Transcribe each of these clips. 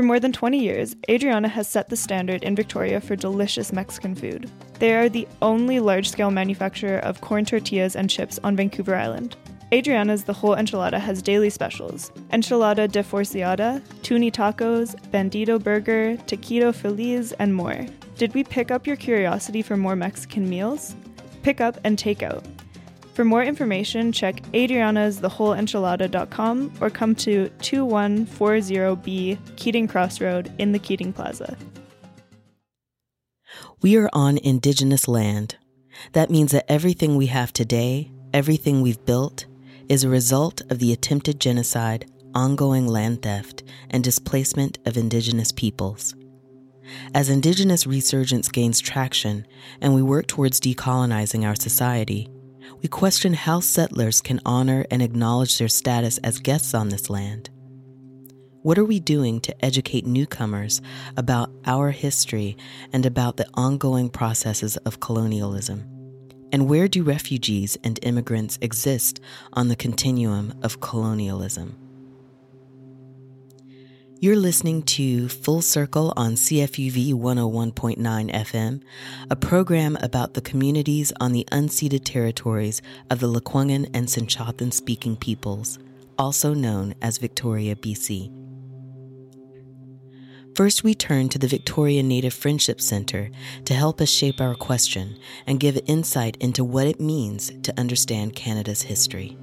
For more than 20 years, Adriana has set the standard in Victoria for delicious Mexican food. They are the only large scale manufacturer of corn tortillas and chips on Vancouver Island. Adriana's The Whole Enchilada has daily specials enchilada divorciada, tuni tacos, bandito burger, taquito feliz, and more. Did we pick up your curiosity for more Mexican meals? Pick up and take out. For more information, check Adriana's adrianasthewholeenchilada.com or come to 2140B Keating Crossroad in the Keating Plaza. We are on Indigenous land. That means that everything we have today, everything we've built, is a result of the attempted genocide, ongoing land theft, and displacement of Indigenous peoples. As Indigenous resurgence gains traction and we work towards decolonizing our society, we question how settlers can honor and acknowledge their status as guests on this land. What are we doing to educate newcomers about our history and about the ongoing processes of colonialism? And where do refugees and immigrants exist on the continuum of colonialism? You're listening to Full Circle on CFUV 101.9 FM, a program about the communities on the unceded territories of the Lekwungen and Tsimshian speaking peoples, also known as Victoria, BC. First, we turn to the Victoria Native Friendship Center to help us shape our question and give insight into what it means to understand Canada's history.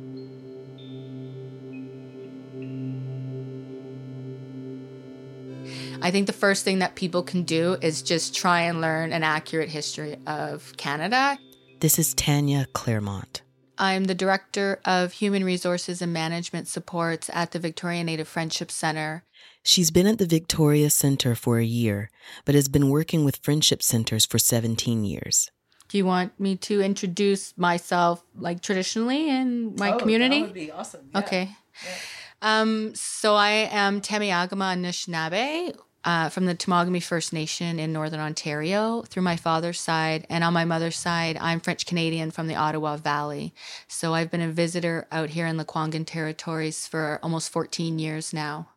I think the first thing that people can do is just try and learn an accurate history of Canada. This is Tanya Claremont. I'm the Director of Human Resources and Management Supports at the Victoria Native Friendship Center. She's been at the Victoria Center for a year, but has been working with friendship centers for 17 years. Do you want me to introduce myself like traditionally in my oh, community? That would be awesome. Yeah. Okay. Yeah. Um, so I am Temiagama Anishinaabe, uh, from the Temagami First Nation in Northern Ontario through my father's side. And on my mother's side, I'm French Canadian from the Ottawa Valley. So I've been a visitor out here in the Lekwungen territories for almost 14 years now.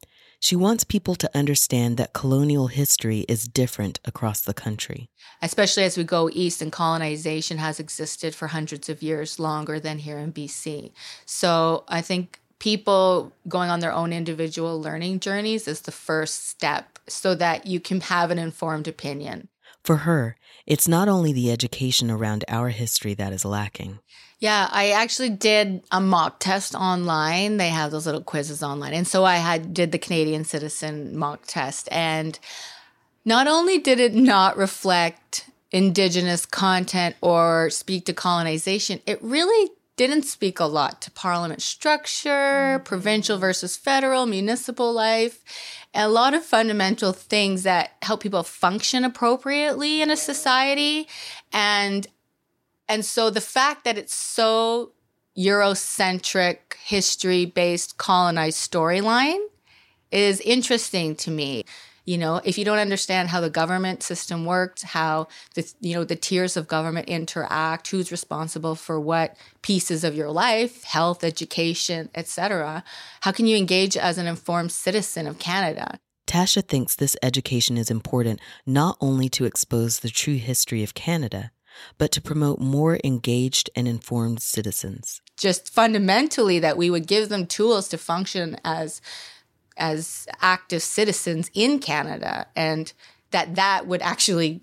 She wants people to understand that colonial history is different across the country. Especially as we go east and colonization has existed for hundreds of years longer than here in BC. So I think people going on their own individual learning journeys is the first step so that you can have an informed opinion. For her, it's not only the education around our history that is lacking. Yeah, I actually did a mock test online. They have those little quizzes online. And so I had did the Canadian citizen mock test and not only did it not reflect indigenous content or speak to colonization, it really didn't speak a lot to parliament structure, mm-hmm. provincial versus federal, municipal life, and a lot of fundamental things that help people function appropriately in a society. And and so the fact that it's so Eurocentric, history based, colonized storyline is interesting to me you know if you don't understand how the government system works how the you know the tiers of government interact who's responsible for what pieces of your life health education etc how can you engage as an informed citizen of canada? Tasha thinks this education is important not only to expose the true history of canada but to promote more engaged and informed citizens. Just fundamentally that we would give them tools to function as as active citizens in Canada and that that would actually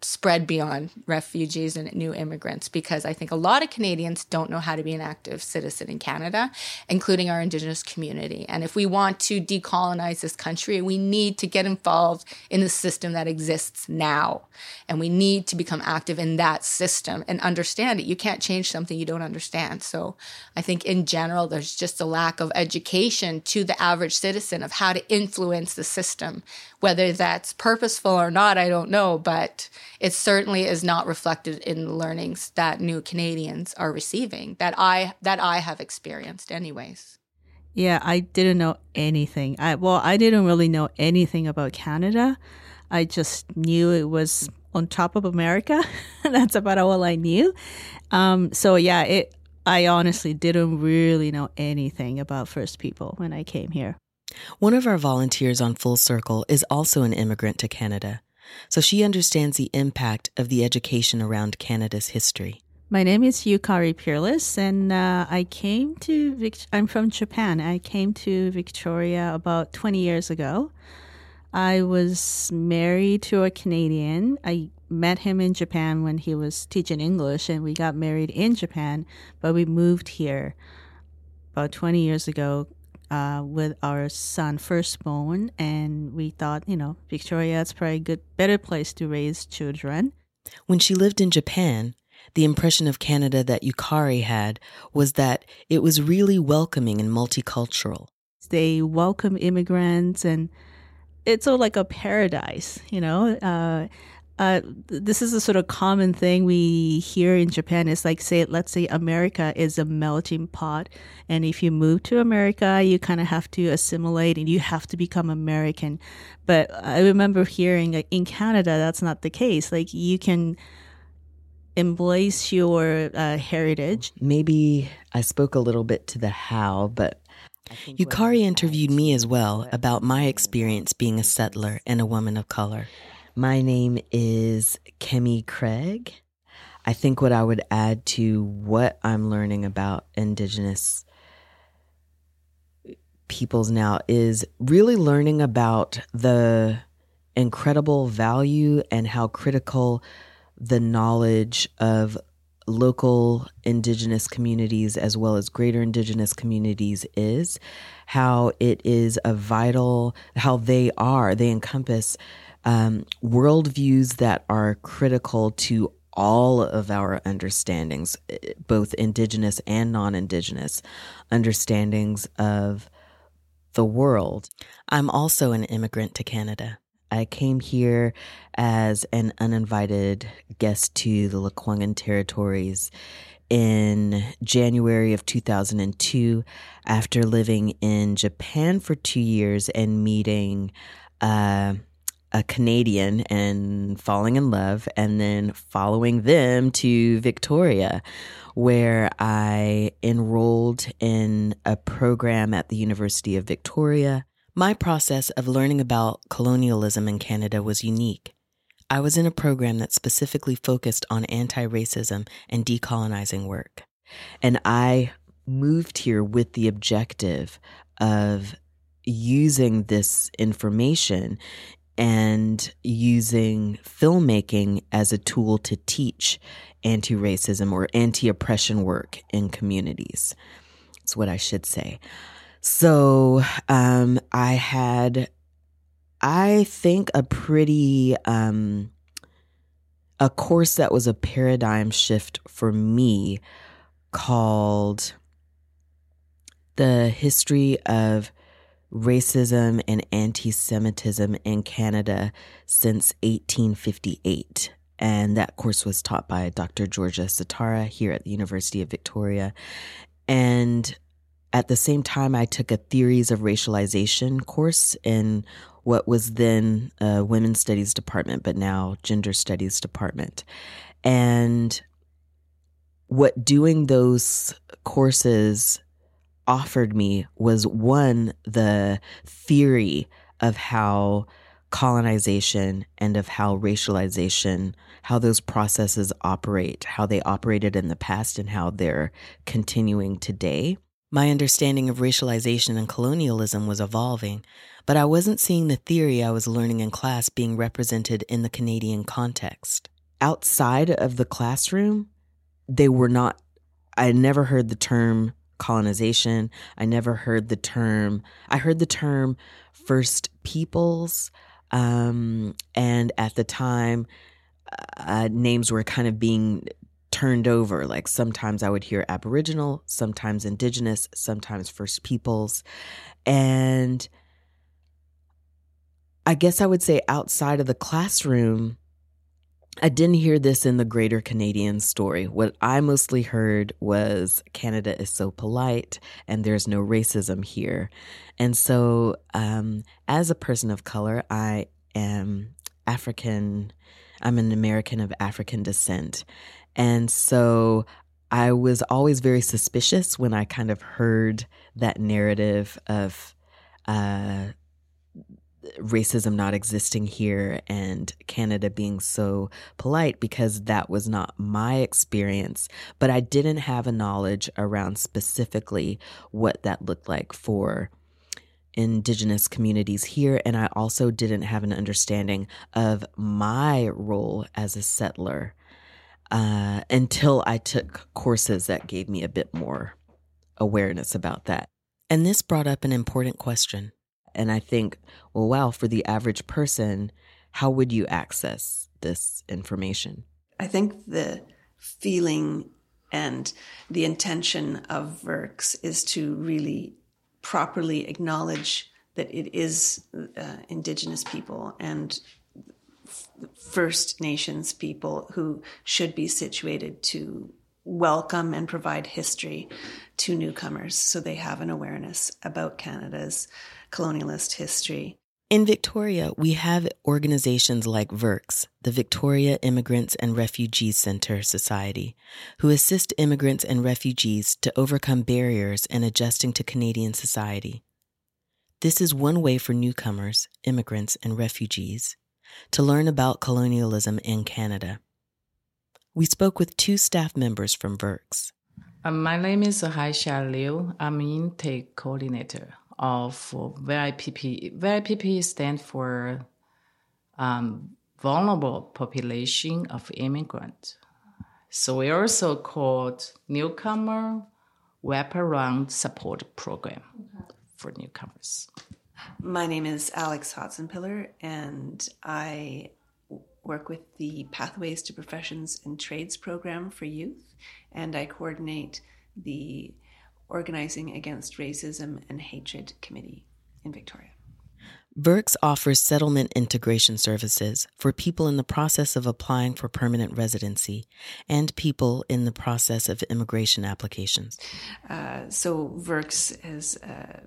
spread beyond refugees and new immigrants because I think a lot of Canadians don't know how to be an active citizen in Canada, including our Indigenous community. And if we want to decolonize this country, we need to get involved in the system that exists now. And we need to become active in that system and understand it. You can't change something you don't understand. So I think in general, there's just a lack of education to the average citizen of how to influence the system. Whether that's purposeful or not, I don't know, but it certainly is not reflected in the learnings that new Canadians are receiving that I that I have experienced anyways. Yeah, I didn't know anything. I well, I didn't really know anything about Canada. I just knew it was on top of America. That's about all I knew. Um, so yeah, it. I honestly didn't really know anything about First People when I came here. One of our volunteers on Full Circle is also an immigrant to Canada, so she understands the impact of the education around Canada's history. My name is Yukari Peerless, and uh, I came to. Vic- I'm from Japan. I came to Victoria about 20 years ago. I was married to a Canadian. I met him in Japan when he was teaching English, and we got married in Japan, but we moved here about 20 years ago uh, with our son firstborn, and we thought, you know, Victoria is probably a good, better place to raise children. When she lived in Japan, the impression of Canada that Yukari had was that it was really welcoming and multicultural. They welcome immigrants, and it's sort of like a paradise, you know. Uh, uh, this is a sort of common thing we hear in Japan. It's like, say, let's say America is a melting pot. And if you move to America, you kind of have to assimilate and you have to become American. But I remember hearing like, in Canada, that's not the case. Like, you can embrace your uh, heritage. Maybe I spoke a little bit to the how, but Yukari interviewed me as well about my experience being a settler and a woman of color. My name is Kemi Craig. I think what I would add to what I'm learning about Indigenous peoples now is really learning about the incredible value and how critical the knowledge of local indigenous communities as well as greater indigenous communities is, how it is a vital, how they are, they encompass um, worldviews that are critical to all of our understandings, both indigenous and non indigenous understandings of the world. I'm also an immigrant to Canada. I came here as an uninvited guest to the Lekwungen territories in January of 2002 after living in Japan for two years and meeting uh, a Canadian and falling in love, and then following them to Victoria, where I enrolled in a program at the University of Victoria my process of learning about colonialism in Canada was unique. I was in a program that specifically focused on anti racism and decolonizing work. And I moved here with the objective of using this information and using filmmaking as a tool to teach anti racism or anti oppression work in communities. That's what I should say. So um, I had, I think, a pretty, um, a course that was a paradigm shift for me called The History of Racism and Anti Semitism in Canada since 1858. And that course was taught by Dr. Georgia Sitara here at the University of Victoria. And at the same time, I took a theories of racialization course in what was then a women's studies department, but now gender studies department. And what doing those courses offered me was one, the theory of how colonization and of how racialization, how those processes operate, how they operated in the past and how they're continuing today. My understanding of racialization and colonialism was evolving, but I wasn't seeing the theory I was learning in class being represented in the Canadian context. Outside of the classroom, they were not, I never heard the term colonization. I never heard the term, I heard the term First Peoples. Um, and at the time, uh, names were kind of being turned over. Like sometimes I would hear Aboriginal, sometimes Indigenous, sometimes First Peoples. And I guess I would say outside of the classroom, I didn't hear this in the greater Canadian story. What I mostly heard was Canada is so polite and there's no racism here. And so, um, as a person of color, I am African, I'm an American of African descent. And so I was always very suspicious when I kind of heard that narrative of uh, racism not existing here and Canada being so polite because that was not my experience. But I didn't have a knowledge around specifically what that looked like for indigenous communities here. And I also didn't have an understanding of my role as a settler uh, until I took courses that gave me a bit more awareness about that. And this brought up an important question. And I think, well, wow, for the average person, how would you access this information? I think the feeling and the intention of VIRCS is to really properly acknowledge that it is uh, Indigenous people and First Nations people who should be situated to welcome and provide history to newcomers so they have an awareness about Canada's colonialist history. In Victoria, we have organizations like VIRCS, the Victoria Immigrants and Refugees Center Society, who assist immigrants and refugees to overcome barriers and adjusting to Canadian society. This is one way for newcomers, immigrants, and refugees to learn about colonialism in Canada. We spoke with two staff members from VIRCS. Uh, my name is Haisha Liu. I'm intake coordinator of VIPP. VIPP stands for um, Vulnerable Population of Immigrants. So we also called Newcomer Wraparound Support Program for newcomers. My name is Alex Hotzenpiller, and I work with the Pathways to Professions and Trades program for youth, and I coordinate the Organizing Against Racism and Hatred Committee in Victoria. VIRCS offers settlement integration services for people in the process of applying for permanent residency and people in the process of immigration applications. Uh, so, VIRCS is uh,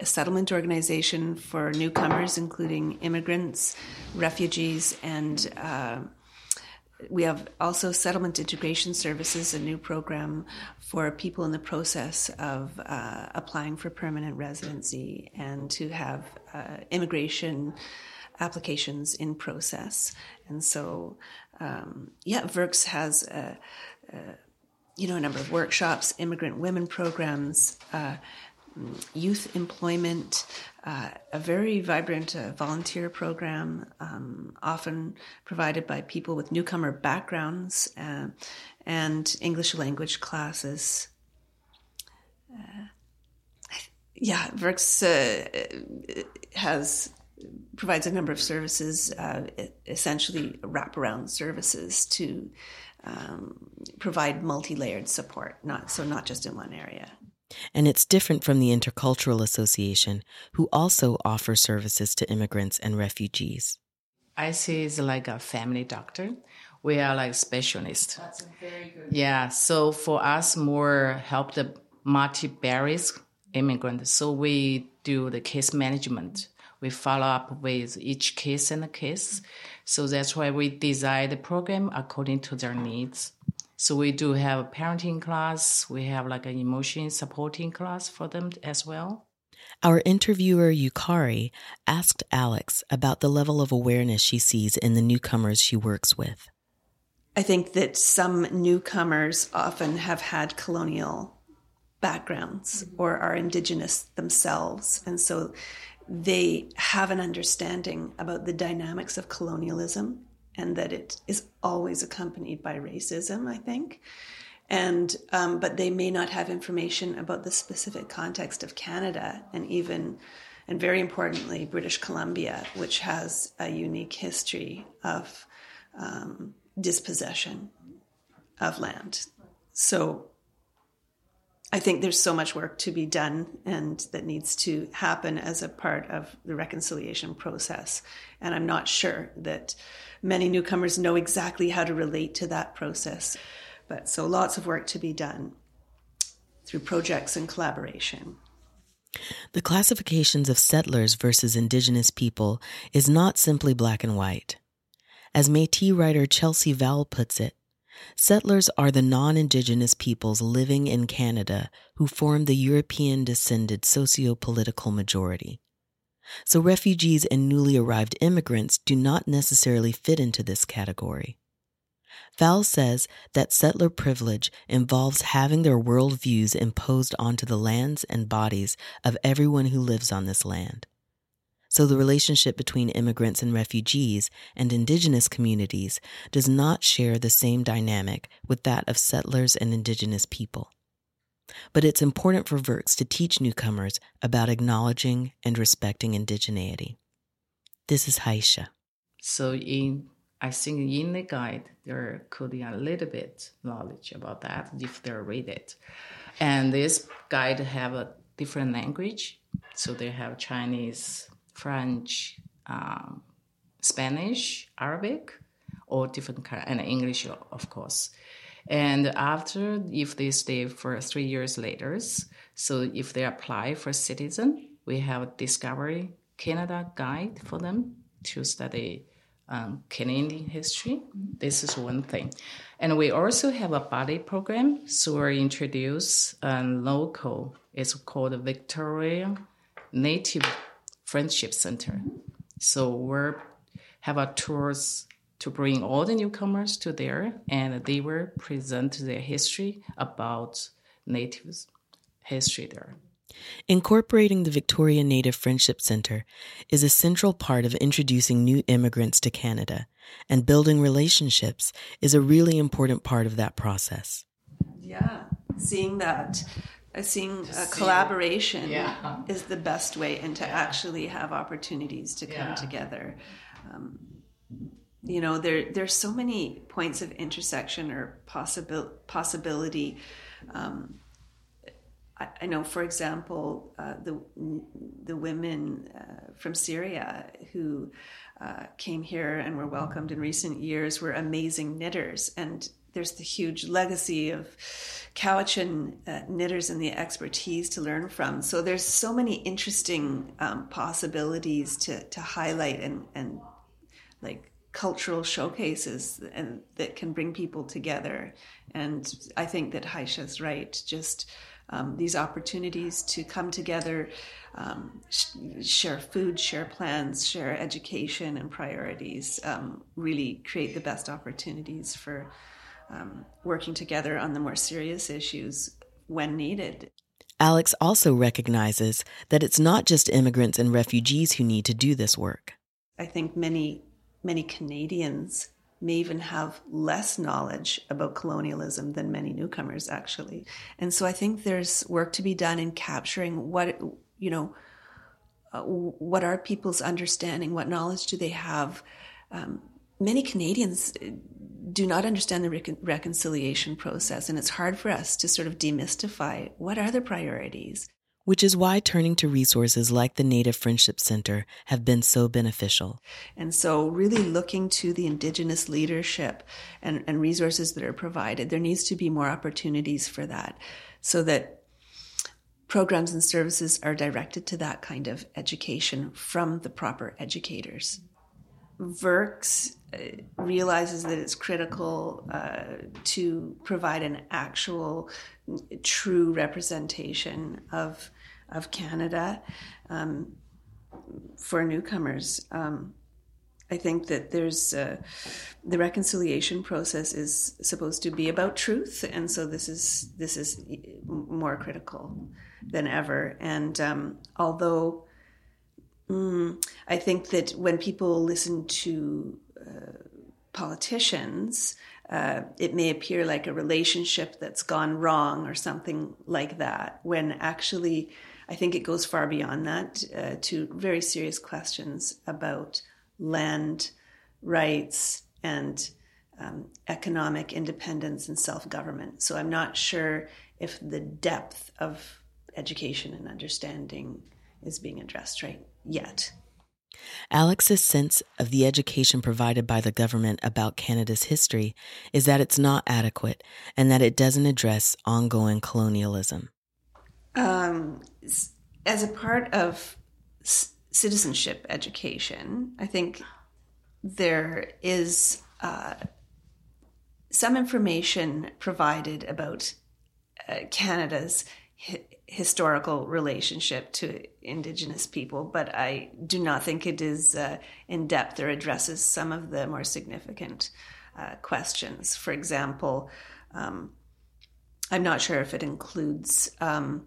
a settlement organization for newcomers, including immigrants, refugees, and uh, we have also settlement integration services, a new program for people in the process of uh, applying for permanent residency and to have uh, immigration applications in process. And so, um, yeah, VIRCS has a, a, you know a number of workshops, immigrant women programs. Uh, youth employment, uh, a very vibrant uh, volunteer program, um, often provided by people with newcomer backgrounds, uh, and English language classes. Uh, yeah, VIRCS uh, has provides a number of services, uh, essentially wraparound services to um, provide multi-layered support. Not so not just in one area. And it's different from the Intercultural Association, who also offer services to immigrants and refugees. IC it's like a family doctor. We are like specialists. That's very good. Yeah. So for us, more help the multi-barriers immigrants. So we do the case management. We follow up with each case and the case. So that's why we design the program according to their needs. So we do have a parenting class. We have like an emotion supporting class for them as well. Our interviewer Yukari asked Alex about the level of awareness she sees in the newcomers she works with. I think that some newcomers often have had colonial backgrounds mm-hmm. or are indigenous themselves. And so they have an understanding about the dynamics of colonialism and that it is always accompanied by racism, I think. And, um, but they may not have information about the specific context of Canada and even, and very importantly, British Columbia, which has a unique history of um, dispossession of land. So I think there's so much work to be done and that needs to happen as a part of the reconciliation process. And I'm not sure that many newcomers know exactly how to relate to that process. But so lots of work to be done through projects and collaboration. The classifications of settlers versus indigenous people is not simply black and white. As Metis writer Chelsea Vowel puts it, settlers are the non indigenous peoples living in Canada who form the European descended socio political majority. So refugees and newly arrived immigrants do not necessarily fit into this category. Vowel says that settler privilege involves having their worldviews imposed onto the lands and bodies of everyone who lives on this land. So the relationship between immigrants and refugees and indigenous communities does not share the same dynamic with that of settlers and indigenous people. But it's important for VIRCS to teach newcomers about acknowledging and respecting indigeneity. This is Haisha. So in I think in the guide there could be a little bit knowledge about that if they read it. And this guide have a different language. So they have Chinese, French, um, Spanish, Arabic, or different kind, and English, of course. And after, if they stay for three years later, so if they apply for citizen, we have Discovery Canada guide for them to study um, Canadian history. This is one thing. And we also have a body program. So we introduce a local, it's called Victoria Native Friendship Center. So we have a tours to bring all the newcomers to there and they will present their history about natives history there. Incorporating the Victoria Native Friendship Center is a central part of introducing new immigrants to Canada, and building relationships is a really important part of that process. Yeah, seeing that, uh, seeing a collaboration yeah. is the best way, and to yeah. actually have opportunities to come yeah. together. Um, you know, there there's so many points of intersection or possibil- possibility. Um, I, I know, for example, uh, the the women uh, from Syria who uh, came here and were welcomed in recent years were amazing knitters, and there's the huge legacy of Cowichan uh, knitters and the expertise to learn from. So there's so many interesting um, possibilities to to highlight and and like cultural showcases and that can bring people together. And I think that Haisha's right. Just um, these opportunities to come together, um, sh- share food, share plans, share education and priorities, um, really create the best opportunities for um, working together on the more serious issues when needed. Alex also recognizes that it's not just immigrants and refugees who need to do this work. I think many, many Canadians may even have less knowledge about colonialism than many newcomers actually. And so I think there's work to be done in capturing what, you know, uh, what are people's understanding? What knowledge do they have? Um, many Canadians uh, do not understand the recon- reconciliation process, and it's hard for us to sort of demystify what are the priorities which is why turning to resources like the Native Friendship Center have been so beneficial. And so, really looking to the Indigenous leadership and, and resources that are provided, there needs to be more opportunities for that so that programs and services are directed to that kind of education from the proper educators. VIRCS uh, realizes that it's critical uh, to provide an actual, true representation of of Canada um, for newcomers. Um, I think that there's uh, the reconciliation process is supposed to be about truth, and so this is this is more critical than ever. And um, although mm, I think that when people listen to uh, politicians, uh, it may appear like a relationship that's gone wrong or something like that, when actually I think it goes far beyond that uh, to very serious questions about land rights and um, economic independence and self government. So I'm not sure if the depth of education and understanding is being addressed right yet. Alex's sense of the education provided by the government about Canada's history is that it's not adequate and that it doesn't address ongoing colonialism. Um, as a part of c- citizenship education, I think there is uh, some information provided about uh, Canada's historical relationship to Indigenous people, but I do not think it is uh, in depth or addresses some of the more significant uh, questions. For example, um, I'm not sure if it includes um,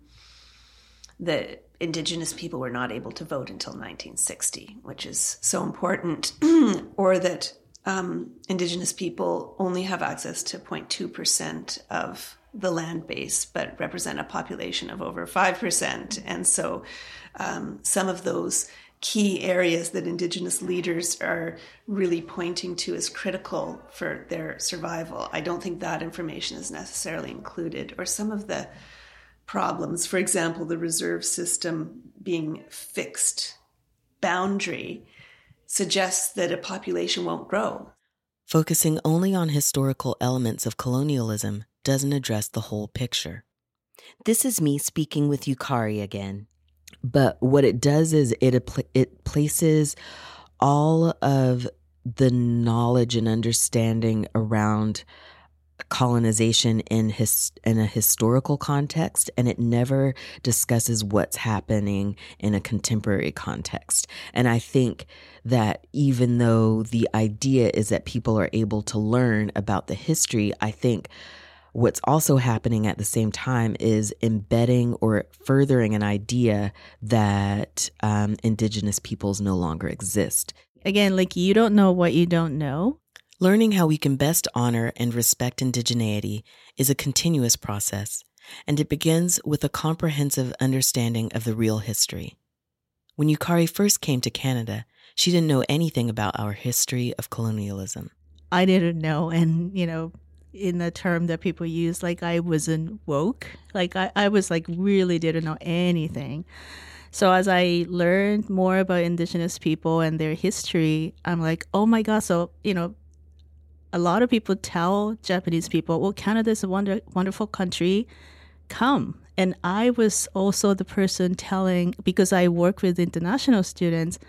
that Indigenous people were not able to vote until 1960, which is so important, or that um, Indigenous people only have access to 0.2% of the land base, but represent a population of over 5%. And so um, some of those key areas that Indigenous leaders are really pointing to as critical for their survival, I don't think that information is necessarily included, or some of the problems, for example, the reserve system being fixed boundary suggests that a population won't grow. Focusing only on historical elements of colonialism doesn't address the whole picture. This is me speaking with Yukari again. But what it does is it it places all of the knowledge and understanding around colonization in his in a historical context and it never discusses what's happening in a contemporary context. And i think that even though the idea is that people are able to learn about the history i think what's also happening at the same time is embedding or furthering an idea that um, indigenous peoples no longer exist. Again like you don't know what you don't know Learning how we can best honor and respect indigeneity is a continuous process, and it begins with a comprehensive understanding of the real history. When Yukari first came to Canada, she didn't know anything about our history of colonialism. I didn't know, and you know, in the term that people use, like I wasn't woke. Like I, I was like really didn't know anything. So as I learned more about indigenous people and their history, I'm like, oh my god! So you know, a lot of people tell Japanese people, well, Canada is a wonder, wonderful country. Come. And I was also the person telling, because I work with international students,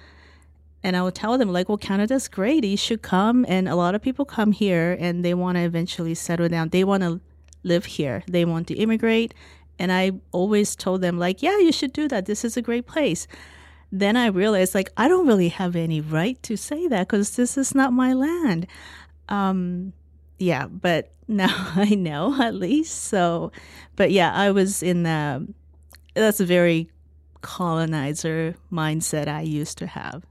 and I would tell them, like, well, Canada's great. You should come. And a lot of people come here and they want to eventually settle down. They want to live here, they want to immigrate. And I always told them, like, yeah, you should do that. This is a great place. Then I realized, like, I don't really have any right to say that because this is not my land. Um, yeah, but now I know at least. So, but yeah, I was in the, that's a very colonizer mindset I used to have.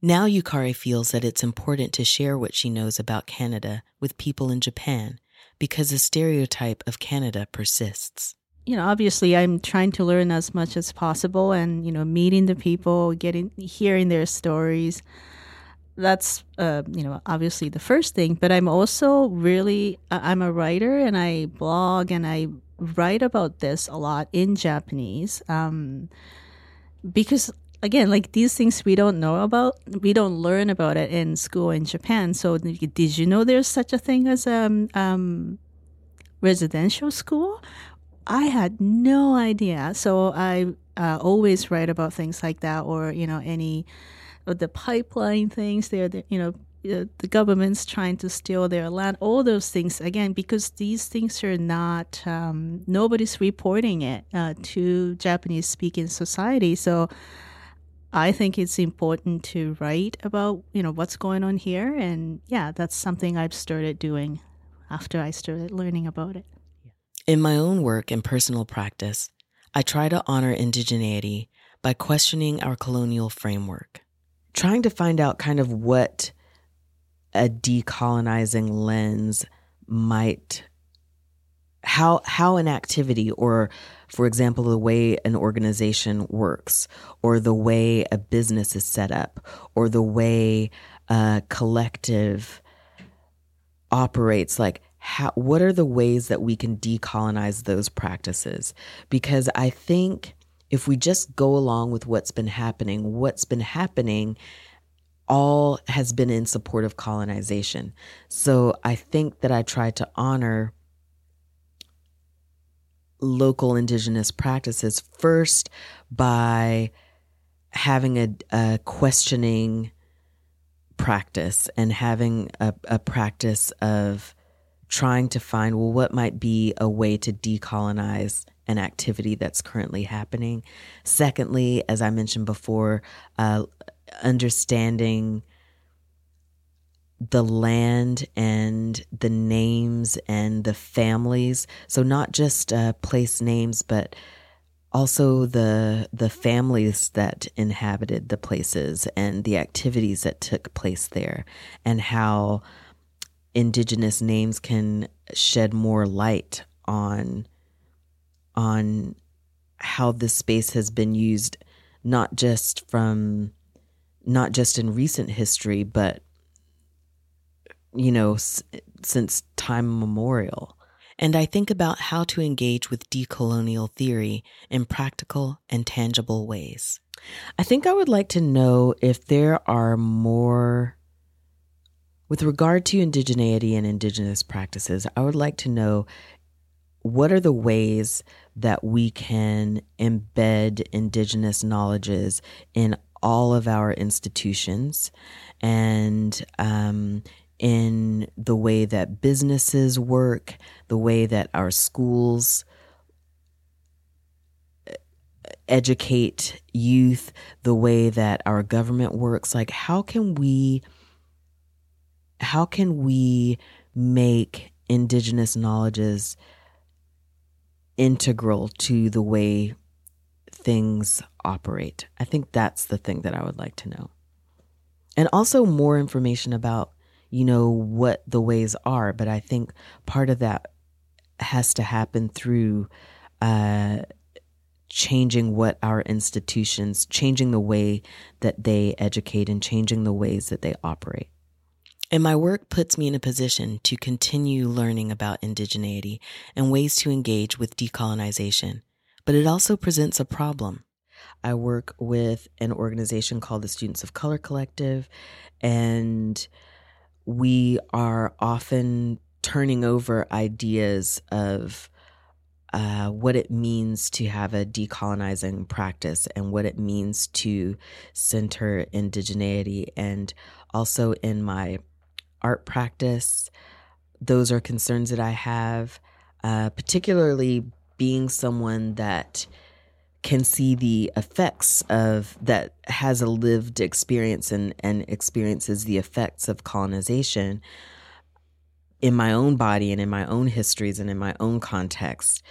Now Yukari feels that it's important to share what she knows about Canada with people in Japan because the stereotype of Canada persists. You know, obviously I'm trying to learn as much as possible and, you know, meeting the people, getting hearing their stories that's uh, you know obviously the first thing but i'm also really i'm a writer and i blog and i write about this a lot in japanese um, because again like these things we don't know about we don't learn about it in school in japan. So did you know there's such a thing as a um, um, residential school? I had no idea. So i uh, always write about things like that or you know any the pipeline things. They're, the, you know, the government's trying to steal their land. All those things again, because these things are not. Um, nobody's reporting it uh, to Japanese-speaking society. So. I think it's important to write about you know what's going on here, and yeah, that's something I've started doing after I started learning about it. In my own work and personal practice, I try to honor indigeneity by questioning our colonial framework trying to find out kind of what a decolonizing lens might how how an activity or for example the way an organization works or the way a business is set up or the way a collective operates like how what are the ways that we can decolonize those practices? Because i think if we just go along with what's been happening, what's been happening all has been in support of colonization. So I think that I try to honor local indigenous practices first by having a, a questioning practice and having a, a practice of trying to find well what might be a way to decolonize an activity that's currently happening. Secondly, as I mentioned before, uh, understanding the land and the names and the families. So not just uh, place names, but also the the families that inhabited the places and the activities that took place there, and how indigenous names can shed more light on on how this space has been used not just from not just in recent history but you know, s- since time memorial. And I think about how to engage with decolonial theory in practical and tangible ways. I think I would like to know if there are more, with regard to indigeneity and indigenous practices, I would like to know what are the ways that we can embed indigenous knowledges in all of our institutions and um, in the way that businesses work, the way that our schools uh, educate youth, the way that our government works. Like, how can we, how can we make indigenous knowledges integral to the way things operate? I think that's the thing that I would like to know. And also more information about you know, what the ways are. But I think part of that has to happen through uh, changing what our institutions, changing the way that they educate and changing the ways that they operate. And my work puts me in a position to continue learning about indigeneity and ways to engage with decolonization. But it also presents a problem. I work with an organization called the Students of Color Collective, and we are often turning over ideas of uh, what it means to have a decolonizing practice and what it means to center indigeneity. And also in my art practice, those are concerns that I have, uh, particularly being someone that can see the effects of that has a lived experience and, and experiences the effects of colonization in my own body and in my own histories and in my own context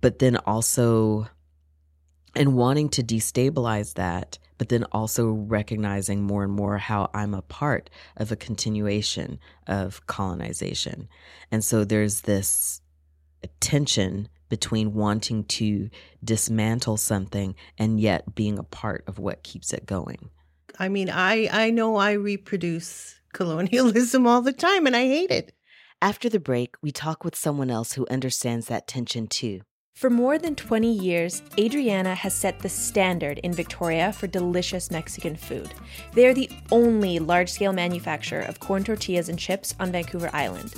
but then also and wanting to destabilize that but then also recognizing more and more how I'm a part of a continuation of colonization. And so there's this tension between wanting to dismantle something and yet being a part of what keeps it going. I mean, I I know I reproduce colonialism all the time and I hate it. After the break, we talk with someone else who understands that tension too. For more than 20 years, Adriana has set the standard in Victoria for delicious Mexican food. They are the only large scale manufacturer of corn tortillas and chips on Vancouver Island.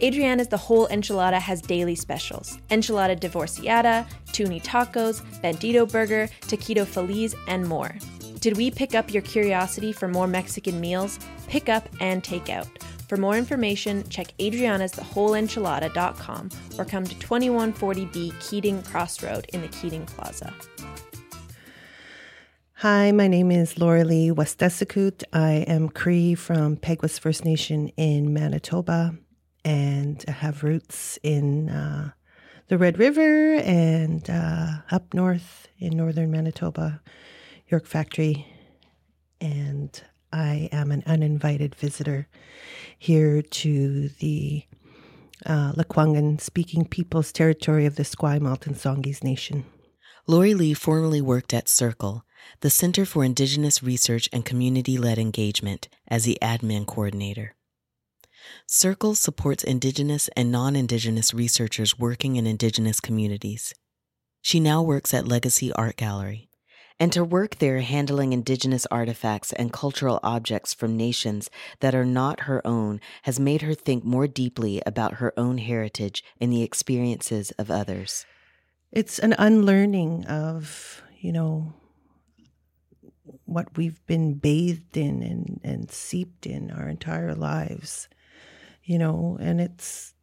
Adriana's The Whole Enchilada has daily specials enchilada divorciada, tuni tacos, bandito burger, taquito feliz, and more. Did we pick up your curiosity for more Mexican meals? Pick up and take out. For more information, check Adriana's thewholeenchilada.com or come to 2140B Keating Crossroad in the Keating Plaza. Hi, my name is Laura Lee Wastasecoot. I am Cree from Peguis First Nation in Manitoba and I have roots in uh, the Red River and uh, up north in northern Manitoba, York Factory. And I am an uninvited visitor here to the uh, Lekwungen speaking people's territory of the Esquimalt and Songhees Nation. Lori Lee formerly worked at Circle, the Center for Indigenous Research and Community Led Engagement, as the admin coordinator. Circle supports Indigenous and non Indigenous researchers working in Indigenous communities. She now works at Legacy Art Gallery. And to work there handling Indigenous artifacts and cultural objects from nations that are not her own has made her think more deeply about her own heritage and the experiences of others. It's an unlearning of, you know, what we've been bathed in and, and seeped in our entire lives you know, and it's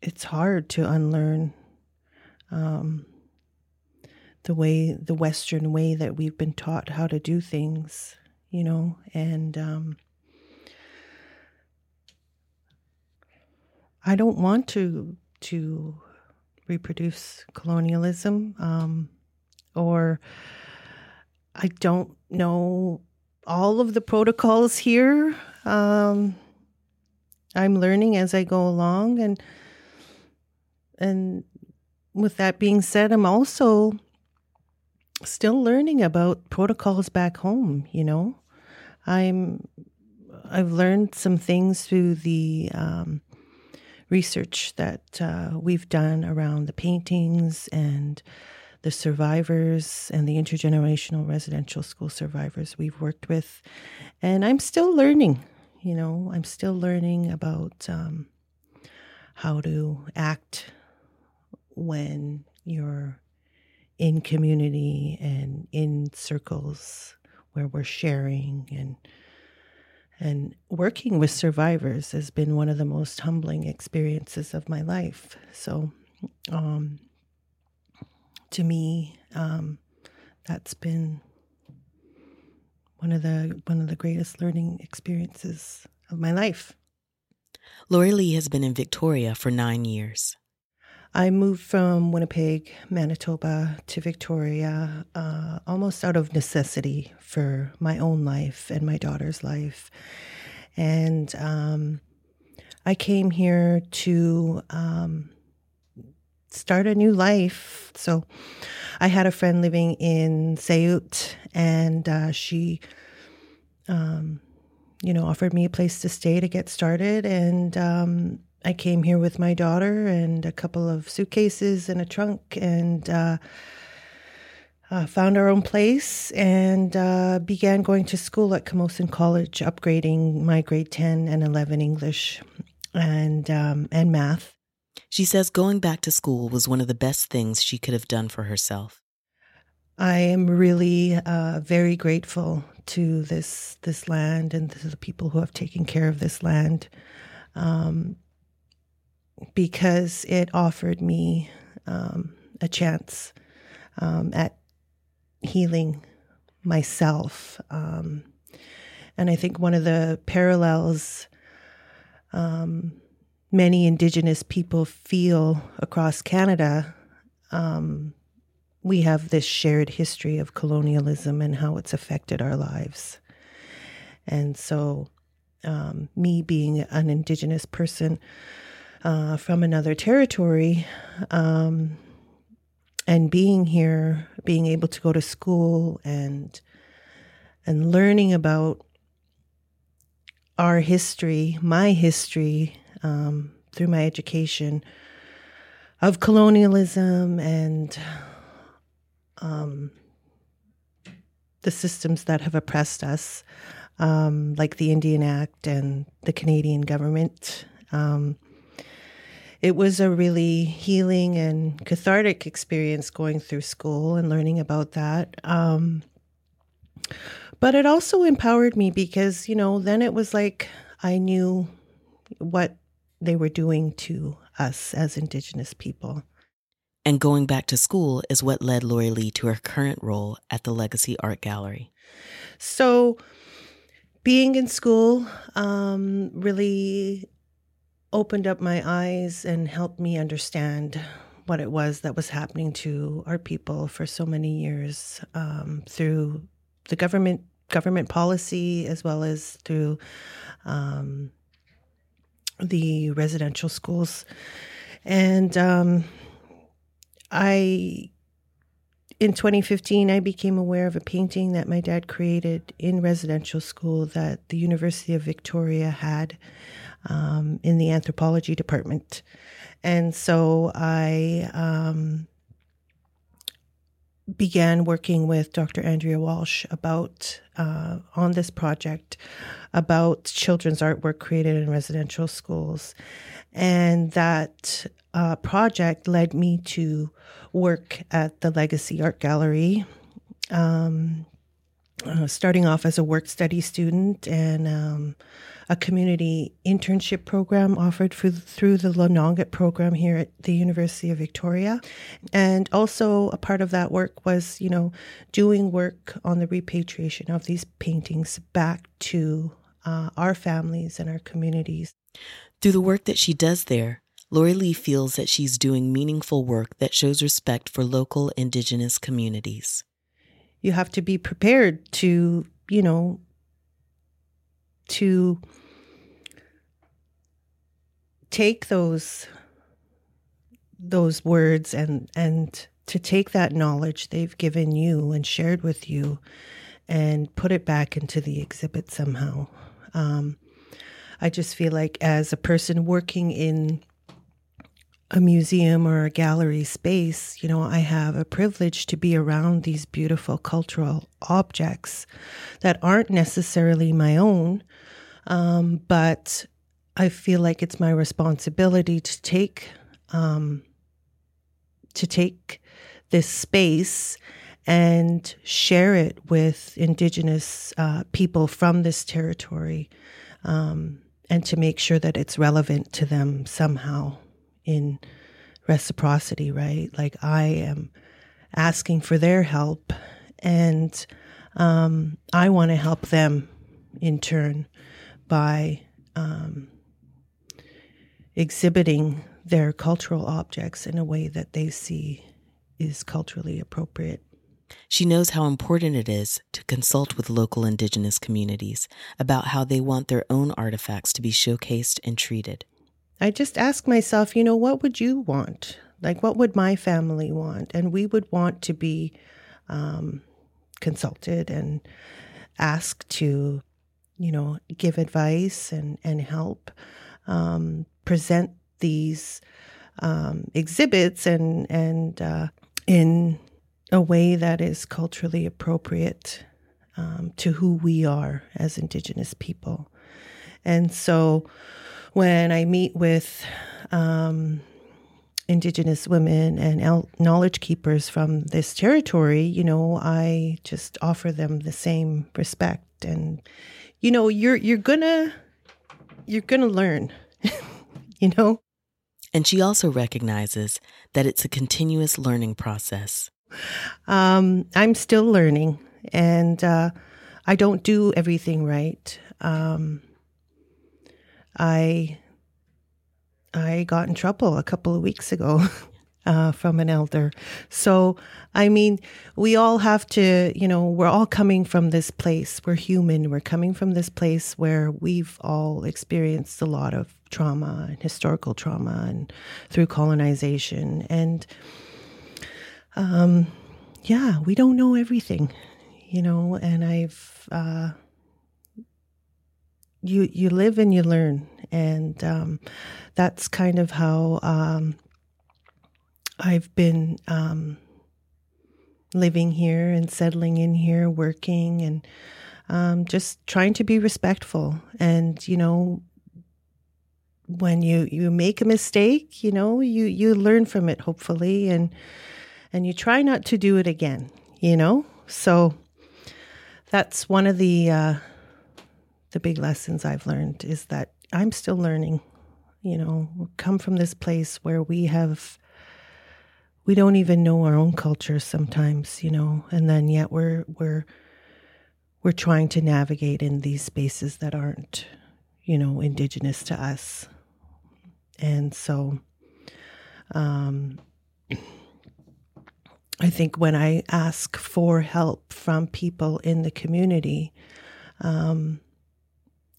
it's hard to unlearn. Um, the way the Western way that we've been taught how to do things, you know, and um, I don't want to to reproduce colonialism, um, or I don't know all of the protocols here. Um, I'm learning as I go along, and and with that being said, I'm also still learning about protocols back home. You know, I'm I've learned some things through the um, research that uh, we've done around the paintings and the survivors and the intergenerational residential school survivors we've worked with. And I'm still learning, you know, I'm still learning about um, how to act when you're in community and in circles where we're sharing and and working with survivors has been one of the most humbling experiences of my life. So, um, to me, um, that's been one of the one of the greatest learning experiences of my life. Lori Lee has been in Victoria for nine years. I moved from Winnipeg, Manitoba to Victoria uh, almost out of necessity for my own life and my daughter's life. And um, I came here to um, start a new life. So I had a friend living in Sayut, and uh, she, um, you know, offered me a place to stay to get started. And um, I came here with my daughter and a couple of suitcases and a trunk and uh, uh, found our own place and uh, began going to school at Camosun College, upgrading my grade 10 and 11 English and, um, and math. She says going back to school was one of the best things she could have done for herself. I am really uh, very grateful to this this land and to the people who have taken care of this land. Um, because it offered me um, a chance um, at healing myself. Um, and I think one of the parallels um, many Indigenous people feel across Canada, um, we have this shared history of colonialism and how it's affected our lives. And so, um, me being an Indigenous person, uh, from another territory um, and being here, being able to go to school and and learning about our history, my history um, through my education of colonialism and um, the systems that have oppressed us, um, like the Indian Act and the Canadian government. Um, it was a really healing and cathartic experience going through school and learning about that. Um, but it also empowered me because, you know, then it was like I knew what they were doing to us as Indigenous people. And going back to school is what led Lori Lee to her current role at the Legacy Art Gallery. So, being in school um, really opened up my eyes and helped me understand what it was that was happening to our people for so many years um, through the government government policy as well as through um, the residential schools. And um, i in 2015 i became aware of a painting that my dad created in residential school that the university of victoria had um, in the anthropology department. And so I um, began working with Dr. Andrea Walsh about uh, on this project about children's artwork created in residential schools, and that uh, project led me to work at the Legacy Art Gallery. Um, uh, starting off as a work study student and um, a community internship program offered through, through the LE,NONET program here at the University of Victoria. And also a part of that work was, you know, doing work on the repatriation of these paintings back to uh, our families and our communities. Through the work that she does there, Lori Lee feels that she's doing meaningful work that shows respect for local Indigenous communities. You have to be prepared to, you know, to take those those words and and to take that knowledge they've given you and shared with you and put it back into the exhibit somehow. Um, I just feel like as a person working in a museum or a gallery space, you know, I have a privilege to be around these beautiful cultural objects that aren't necessarily my own, um, but I feel like it's my responsibility to take um, to take this space and share it with Indigenous uh, people from this territory, um, and to make sure that it's relevant to them somehow in reciprocity. Right, like I am asking for their help, and um, I want to help them in turn by um, exhibiting their cultural objects in a way that they see is culturally appropriate. She knows how important it is to consult with local Indigenous communities about how they want their own artifacts to be showcased and treated. I just ask myself, you know, what would you want? Like, what would my family want? And we would want to be um, consulted and asked to you know, give advice and, and help um, present these um, exhibits and, and uh, in a way that is culturally appropriate um, to who we are as Indigenous people. And so when I meet with um, Indigenous women and knowledge keepers from this territory, you know, I just offer them the same respect and you know, you're you're gonna you're gonna learn, you know. And she also recognizes that it's a continuous learning process. Um, I'm still learning, and uh, I don't do everything right. Um, I I got in trouble a couple of weeks ago uh, from an elder. So, I mean, we all have to, you know, we're all coming from this place. We're human. We're coming from this place where we've all experienced a lot of trauma and historical trauma and through colonization. And, um, yeah, we don't know everything, you know, and I've, uh, you, you live and you learn. And, um, that's kind of how, um, I've been um, living here and settling in here, working, and um, just trying to be respectful. And you know, when you you make a mistake, you know, you you learn from it, hopefully, and and you try not to do it again. You know, so that's one of the uh, the big lessons I've learned is that I'm still learning. You know, come from this place where we have we don't even know our own culture sometimes, you know, and then yet we're we're we're trying to navigate in these spaces that aren't, you know, indigenous to us. And so um I think when I ask for help from people in the community, um,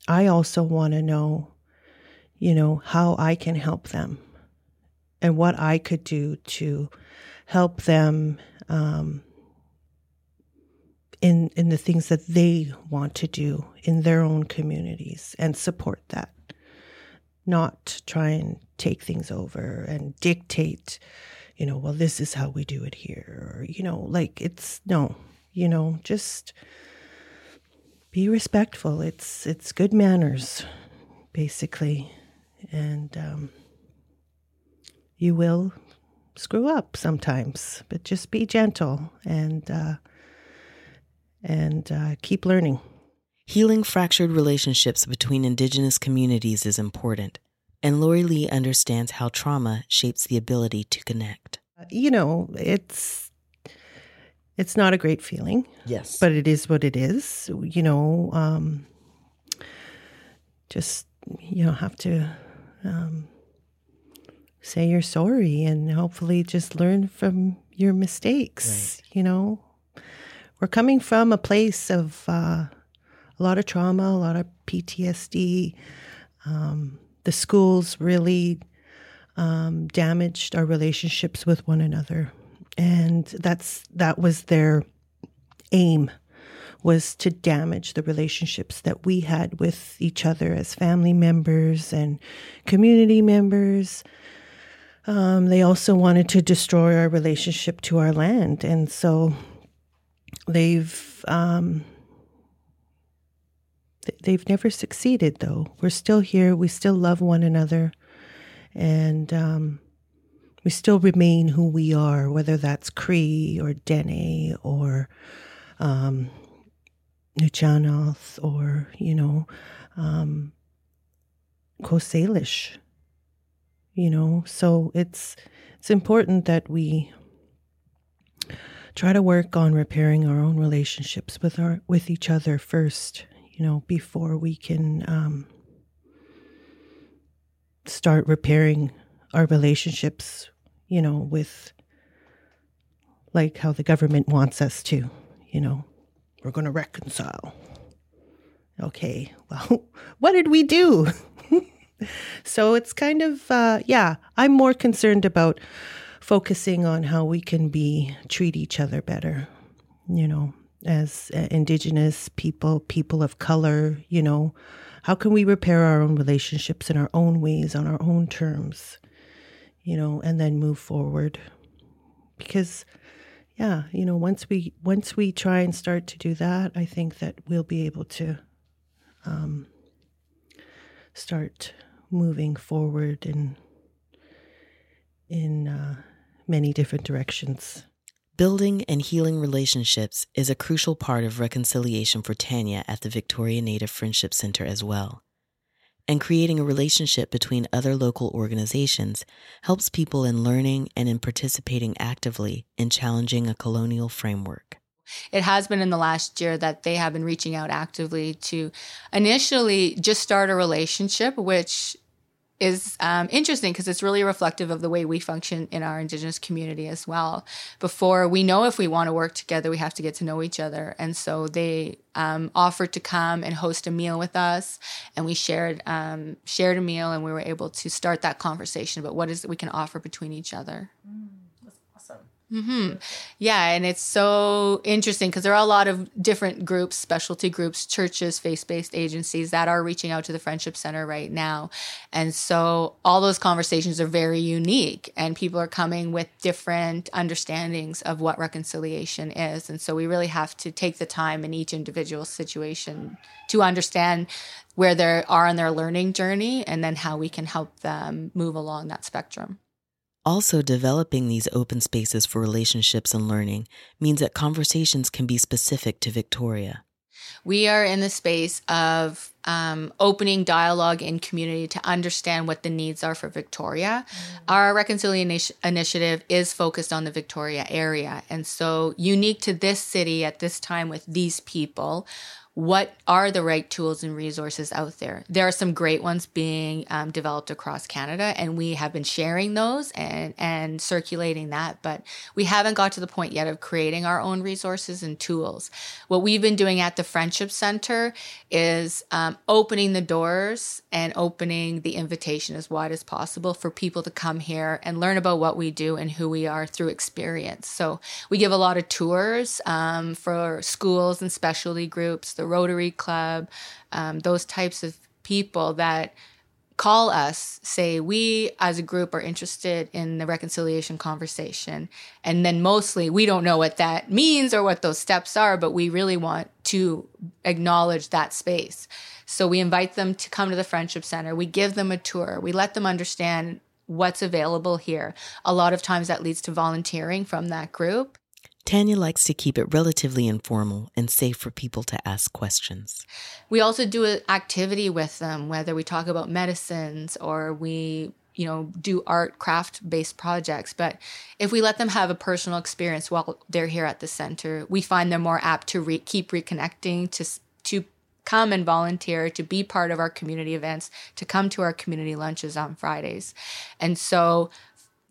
I also want to know, you know, how I can help them and what I could do to help them um, in in the things that they want to do in their own communities and support that. Not try and take things over and dictate, you know, well, this is how we do it here, or you know, like it's no, you know, just be respectful. It's it's good manners, basically, and. Um, you will screw up sometimes, but just be gentle and uh, and uh, keep learning. Healing fractured relationships between Indigenous communities is important, and Lori Lee understands how trauma shapes the ability to connect. You know, it's it's not a great feeling. Yes. But it is what it is. You know, um, just, you know, have to um, say you're sorry and hopefully just learn from your mistakes. Right. You know, we're coming from a place of uh, a lot of trauma, a lot of PTSD. Um, the schools really um, damaged our relationships with one another, and that's that was their aim was to damage the relationships that we had with each other as family members and community members. Um, they also wanted to destroy our relationship to our land, and so they've um, they've never succeeded. Though we're still here, we still love one another, and um, we still remain who we are, whether that's Cree or Dene or um, Nuu-chah-nulth or, you know, um, Coast Salish, you know. So it's it's important that we try to work on repairing our own relationships with our with each other first, you know, before we can um, start repairing our relationships, you know, with like how the government wants us to, you know. We're going to reconcile. Okay, well, what did we do? so it's kind of, uh, yeah, I'm more concerned about focusing on how we can be, treat each other better, you know, as uh, Indigenous people, people of color, you know, how can we repair our own relationships in our own ways, on our own terms, you know, and then move forward? Because yeah, you know, once we once we try and start to do that, I think that we'll be able to um, start moving forward in in uh, many different directions. Building and healing relationships is a crucial part of reconciliation for Tanya at the Victoria Native Friendship Center as well and creating a relationship between other local organizations helps people in learning and in participating actively in challenging a colonial framework. It has been in the last year that they have been reaching out actively to initially just start a relationship, which is um, interesting because it's really reflective of the way we function in our indigenous community as well. Before we know if we want to work together, we have to get to know each other, and so they um, offered to come and host a meal with us, and we shared um, shared a meal, and we were able to start that conversation about what is it we can offer between each other. Mm. Mm-hmm. Yeah, and it's so interesting because there are a lot of different groups, specialty groups, churches, faith based agencies that are reaching out to the Friendship Center right now. And so all those conversations are very unique, and people are coming with different understandings of what reconciliation is. And so we really have to take the time in each individual situation to understand where they are on their learning journey and then how we can help them move along that spectrum. Also, developing these open spaces for relationships and learning means that conversations can be specific to Victoria. We are in the space of um, opening dialogue in community to understand what the needs are for Victoria. Mm-hmm. Our reconciliation initiative is focused on the Victoria area. And so, unique to this city at this time with these people, what are the right tools and resources out there. There are some great ones being um, developed across Canada, and we have been sharing those and, and circulating that, but we haven't got to the point yet of creating our own resources and tools. What we've been doing at the Friendship Center is um, opening the doors and opening the invitation as wide as possible for people to come here and learn about what we do and who we are through experience. So we give a lot of tours um, for schools and specialty groups. The Rotary Club, um, those types of people that call us, say, we as a group are interested in the reconciliation conversation. And then mostly we don't know what that means or what those steps are, but we really want to acknowledge that space. So we invite them to come to the Friendship Center. We give them a tour. We let them understand what's available here. A lot of times that leads to volunteering from that group. Tanya likes to keep it relatively informal and safe for people to ask questions. We also do an activity with them, whether we talk about medicines or we you know do art craft based projects. But if we let them have a personal experience while they're here at the center we find them more apt to re- keep reconnecting to to come and volunteer to be part of our community events to come to our community lunches on fridays. And so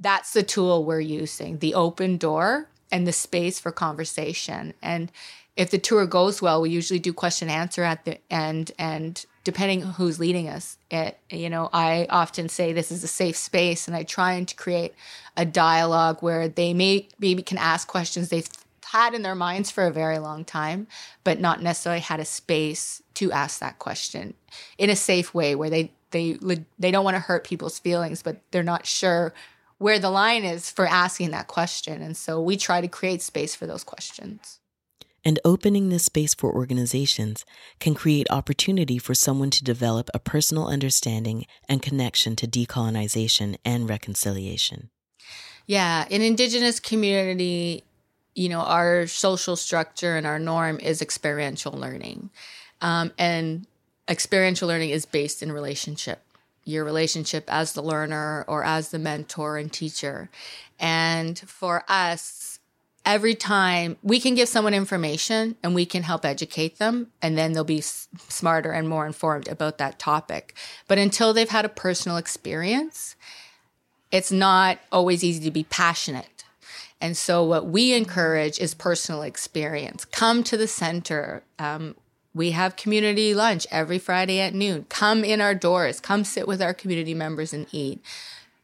that's the tool we're using the open door and the space for conversation. And if the tour goes well we usually do question answer at the end and depending who's leading us it you know i often say this is a safe space and i try and to create a dialogue where they may maybe can ask questions they've had in their minds for a very long time but not necessarily had a space to ask that question in a safe way where they they they don't want to hurt people's feelings but they're not sure where the line is for asking that question and so we try to create space for those questions and opening this space for organizations can create opportunity for someone to develop a personal understanding and connection to decolonization and reconciliation. Yeah, in Indigenous community, you know, our social structure and our norm is experiential learning. Um, and experiential learning is based in relationship your relationship as the learner or as the mentor and teacher. And for us, every time we can give someone information and we can help educate them and then they'll be s- smarter and more informed about that topic. But until they've had a personal experience it's not always easy to be passionate. And so what we encourage is personal experience. Come to the center um, we have community lunch every friday at noon. Come in our doors. Come sit with our community members and eat.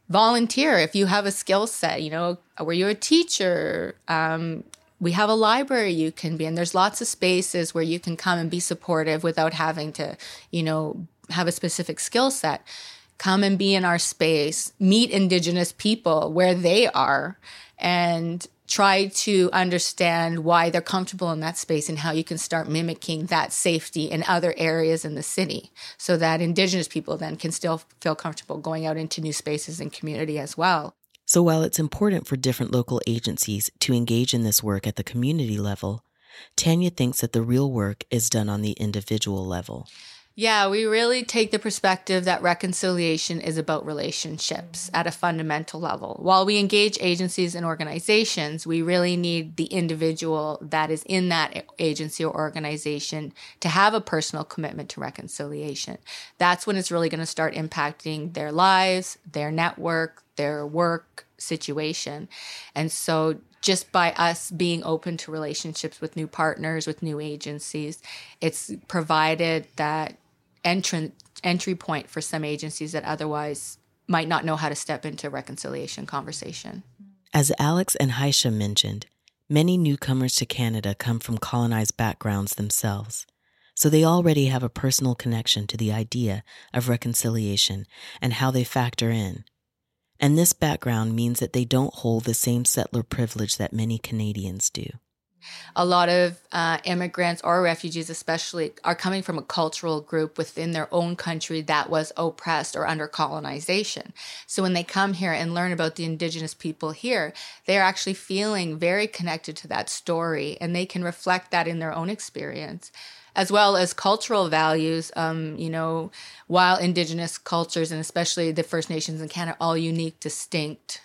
Volunteer if you have a skill set you know were you're a teacher? Um, we have a library you can be in. There's lots of spaces where you can come and be supportive without having to you know have a specific skill set. Come and be in our space. Meet indigenous people where they are. And try to understand why they're comfortable in that space and how you can start mimicking that safety in other areas in the city so that indigenous people then can still feel comfortable going out into new spaces and community as well. So while it's important for different local agencies to engage in this work at the community level, Tanya thinks that the real work is done on the individual level. Yeah, we really take the perspective that reconciliation is about relationships at a fundamental level. While we engage agencies and organizations, we really need the individual that is in that agency or organization to have a personal commitment to reconciliation. That's when it's really going to start impacting their lives, their network, their work situation. And so just by us being open to relationships with new partners, with new agencies, it's provided that entrant entry point for some agencies that otherwise might not know how to step into reconciliation conversation. As Alex and Haisha mentioned, many newcomers to Canada come from colonized backgrounds themselves, so they already have a personal connection to the idea of reconciliation and how they factor in. And this background means that they don't hold the same settler privilege that many Canadians do a lot of uh, immigrants or refugees, especially, are coming from a cultural group within their own country that was oppressed or under colonization. So when they come here and learn about the indigenous people here, they're actually feeling very connected to that story and they can reflect that in their own experience. As well as cultural values, um, you know, while indigenous cultures and especially the First Nations in Canada, all unique, distinct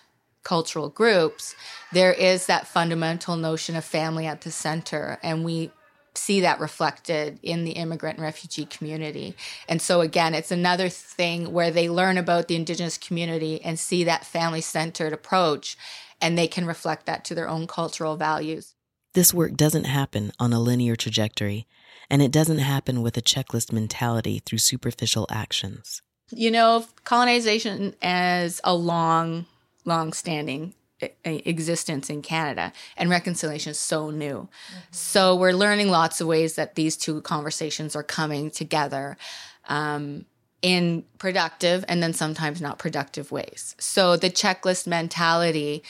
cultural groups, there is that fundamental notion of family at the center. And we see that reflected in the immigrant and refugee community. And so, again, it's another thing where they learn about the Indigenous community and see that family centered approach, and they can reflect that to their own cultural values. This work doesn't happen on a linear trajectory, and it doesn't happen with a checklist mentality through superficial actions. You know, colonization as a long long-standing existence in Canada and reconciliation is so new. Mm-hmm. So we're learning lots of ways that these two conversations are coming together um, in productive and then sometimes not productive ways. So the checklist mentality,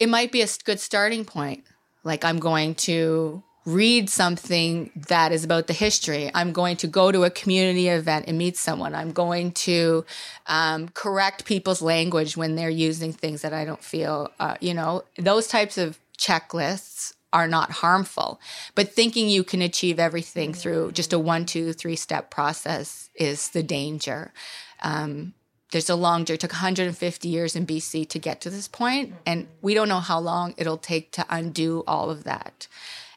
it might be a good starting point. Like I'm going to read something that is about the history. I'm going to go to a community event and meet someone. I'm going to um, correct people's language when they're using things that I don't feel, uh, you know, those types of checklists are not harmful. But thinking you can achieve everything through just a one, two, three step process is the danger. Um, there's a long journey. It took 150 years in BC to get to this point, and we don't know how long it'll take to undo all of that.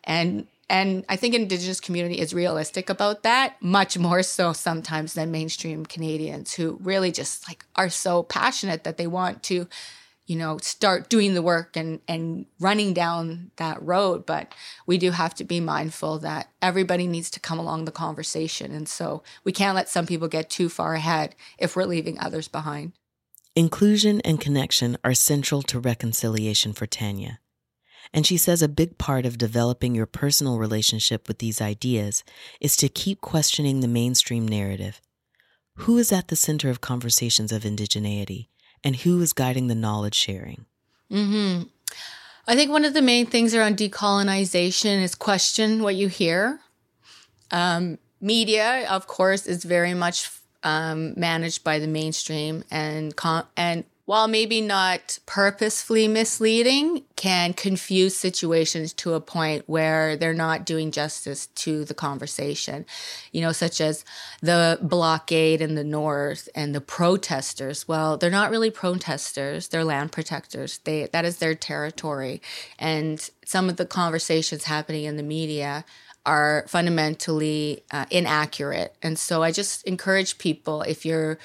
And and I think Indigenous community is realistic about that, much more so sometimes than mainstream Canadians who really just like are so passionate that they want to, you know, start doing the work and, and running down that road. But we do have to be mindful that everybody needs to come along the conversation. And so we can't let some people get too far ahead if we're leaving others behind. Inclusion and connection are central to reconciliation for Tanya. And she says a big part of developing your personal relationship with these ideas is to keep questioning the mainstream narrative. Who is at the center of conversations of indigeneity, and who is guiding the knowledge sharing? Mm-hmm. I think one of the main things around decolonization is question what you hear. Um, media, of course, is very much um, managed by the mainstream, and con- and while maybe not purposefully misleading, can confuse situations to a point where they're not doing justice to the conversation. You know, such as the blockade in the north and the protesters. Well, they're not really protesters, they're land protectors. They that is their territory. And some of the conversations happening in the media are fundamentally uh, inaccurate. And so I just encourage people if you're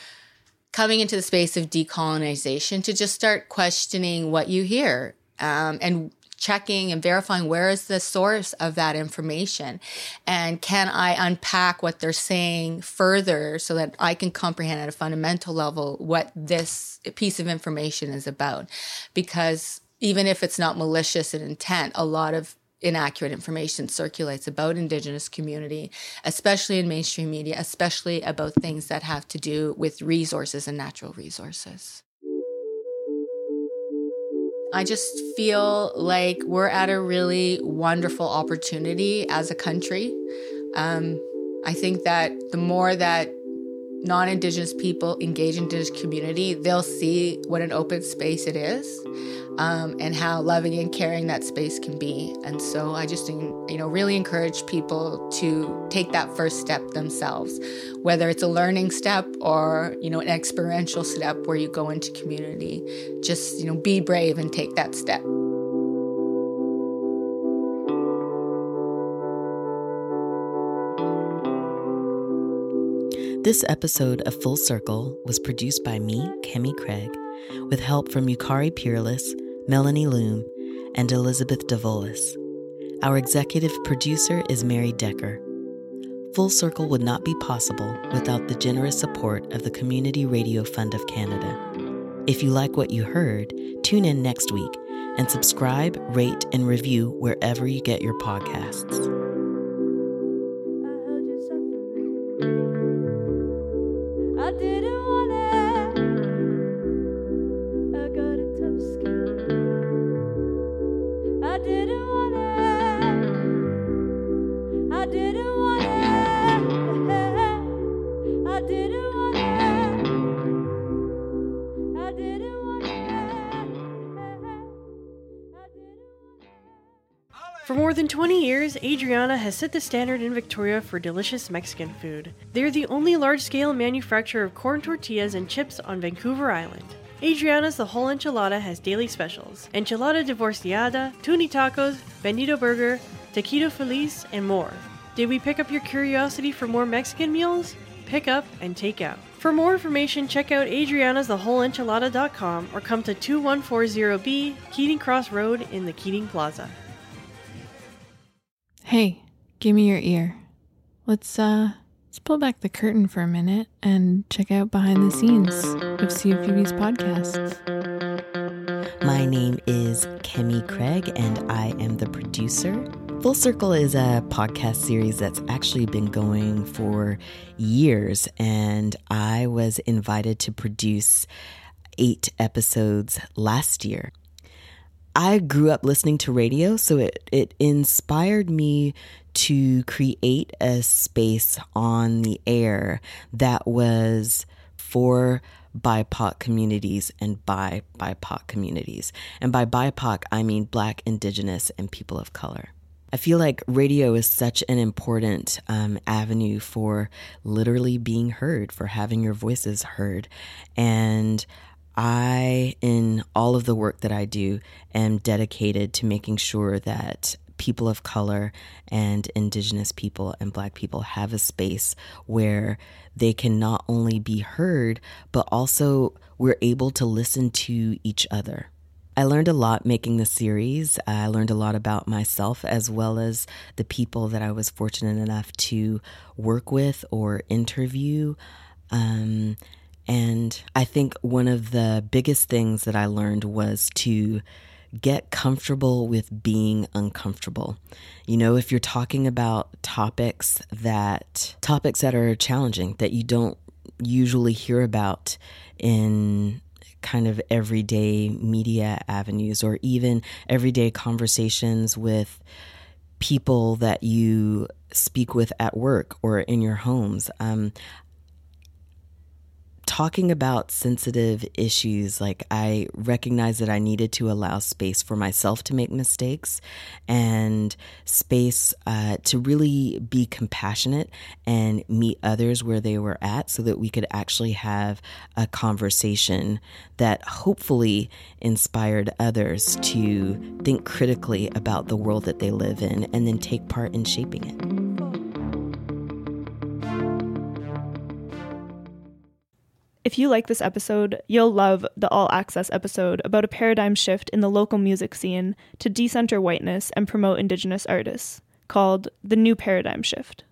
coming into the space of decolonization to just start questioning what you hear um, and checking and verifying where is the source of that information and can i unpack what they're saying further so that i can comprehend at a fundamental level what this piece of information is about? Because even if it's not malicious in intent a lot of inaccurate information circulates about indigenous community especially in mainstream media especially about things that have to do with resources and natural resources. I just feel like we're at a really wonderful opportunity as a country. Um, i think that the more that non-indigenous people engage indigenous community they'll see what an open space it is um, and how loving and caring that space can be. And so I just, you know, really encourage people to take that first step themselves, whether it's a learning step or, you know, an experiential step where you go into community. Just, you know, be brave and take that step. This episode of Full Circle was produced by me, Kemi Craig, with help from Yukari Peerless, Melanie Loom, and Elizabeth DeVolis. Our executive producer is Mary Decker. Full Circle would not be possible without the generous support of the Community Radio Fund of Canada. If you like what you heard, tune in next week and subscribe, rate, and review wherever you get your podcasts. Adriana has set the standard in Victoria for delicious Mexican food. They are the only large scale manufacturer of corn tortillas and chips on Vancouver Island. Adriana's The Whole Enchilada has daily specials enchilada divorciada, tuni tacos, bandito burger, taquito feliz, and more. Did we pick up your curiosity for more Mexican meals? Pick up and take out. For more information, check out Adriana's or come to 2140B Keating Cross Road in the Keating Plaza. Hey, give me your ear. Let's uh let's pull back the curtain for a minute and check out behind the scenes of CFUV's podcasts. My name is Kemi Craig, and I am the producer. Full Circle is a podcast series that's actually been going for years, and I was invited to produce eight episodes last year. I grew up listening to radio, so it, it inspired me to create a space on the air that was for BIPOC communities and by BIPOC communities. And by BIPOC, I mean Black, Indigenous, and people of color. I feel like radio is such an important um, avenue for literally being heard, for having your voices heard. And I, in all of the work that I do, am dedicated to making sure that people of color and indigenous people and black people have a space where they can not only be heard, but also we're able to listen to each other. I learned a lot making the series. I learned a lot about myself as well as the people that I was fortunate enough to work with or interview. Um, and I think one of the biggest things that I learned was to get comfortable with being uncomfortable. You know, if you're talking about topics that topics that are challenging that you don't usually hear about in kind of everyday media avenues or even everyday conversations with people that you speak with at work or in your homes. Um, talking about sensitive issues, like I recognized that I needed to allow space for myself to make mistakes and space uh, to really be compassionate and meet others where they were at so that we could actually have a conversation that hopefully inspired others to think critically about the world that they live in and then take part in shaping it. If you like this episode, you'll love the All Access episode about a paradigm shift in the local music scene to decenter whiteness and promote Indigenous artists, called The New Paradigm Shift.